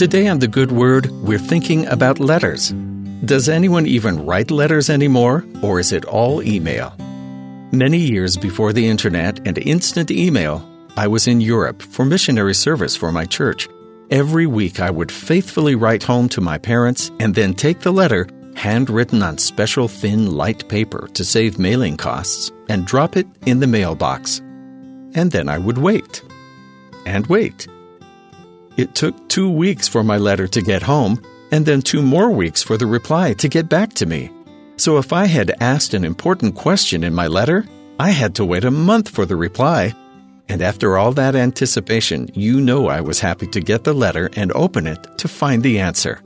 Today on The Good Word, we're thinking about letters. Does anyone even write letters anymore, or is it all email? Many years before the internet and instant email, I was in Europe for missionary service for my church. Every week, I would faithfully write home to my parents and then take the letter, handwritten on special thin, light paper to save mailing costs, and drop it in the mailbox. And then I would wait. And wait. It took two weeks for my letter to get home, and then two more weeks for the reply to get back to me. So if I had asked an important question in my letter, I had to wait a month for the reply. And after all that anticipation, you know I was happy to get the letter and open it to find the answer.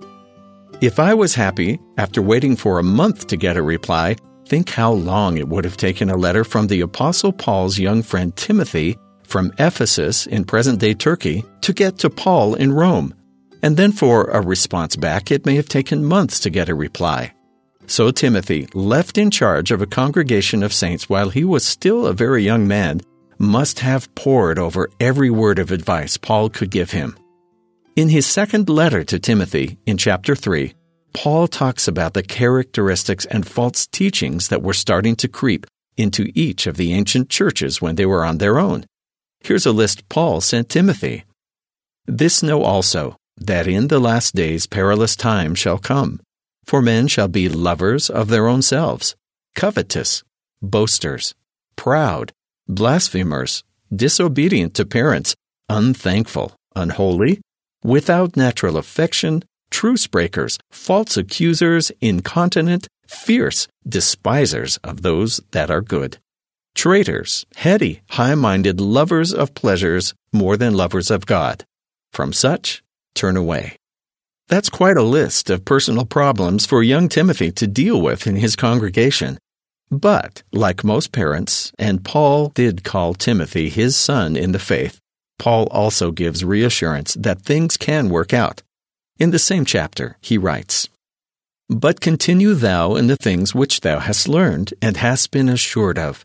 If I was happy after waiting for a month to get a reply, think how long it would have taken a letter from the Apostle Paul's young friend Timothy from Ephesus in present day Turkey to get to Paul in Rome. And then for a response back, it may have taken months to get a reply. So Timothy, left in charge of a congregation of saints while he was still a very young man, must have pored over every word of advice Paul could give him. In his second letter to Timothy, in chapter 3, Paul talks about the characteristics and false teachings that were starting to creep into each of the ancient churches when they were on their own. Here's a list Paul sent Timothy. This know also, that in the last days perilous times shall come. For men shall be lovers of their own selves, covetous, boasters, proud, blasphemers, disobedient to parents, unthankful, unholy, without natural affection, truce breakers, false accusers, incontinent, fierce, despisers of those that are good traitors, heady, high minded, lovers of pleasures more than lovers of God. From such, turn away. That's quite a list of personal problems for young Timothy to deal with in his congregation. But, like most parents, and Paul did call Timothy his son in the faith, Paul also gives reassurance that things can work out. In the same chapter, he writes, But continue thou in the things which thou hast learned and hast been assured of,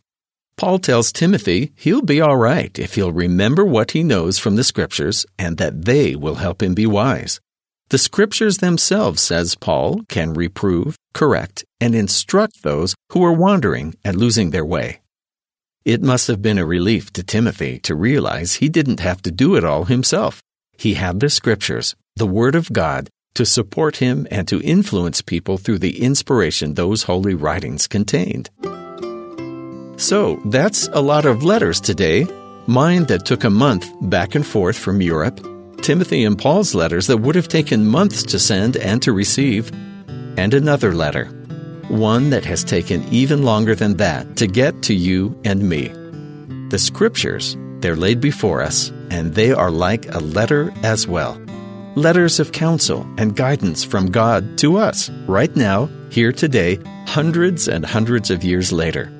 Paul tells Timothy he'll be all right if he'll remember what he knows from the Scriptures and that they will help him be wise. The Scriptures themselves, says Paul, can reprove, correct, and instruct those who are wandering and losing their way. It must have been a relief to Timothy to realize he didn't have to do it all himself. He had the Scriptures, the Word of God, to support him and to influence people through the inspiration those holy writings contained. So that's a lot of letters today. Mine that took a month back and forth from Europe, Timothy and Paul's letters that would have taken months to send and to receive, and another letter, one that has taken even longer than that to get to you and me. The scriptures, they're laid before us, and they are like a letter as well. Letters of counsel and guidance from God to us, right now, here today, hundreds and hundreds of years later.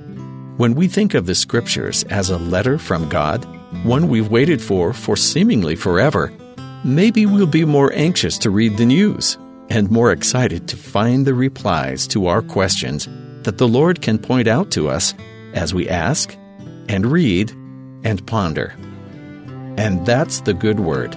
When we think of the Scriptures as a letter from God, one we've waited for for seemingly forever, maybe we'll be more anxious to read the news and more excited to find the replies to our questions that the Lord can point out to us as we ask and read and ponder. And that's the good word.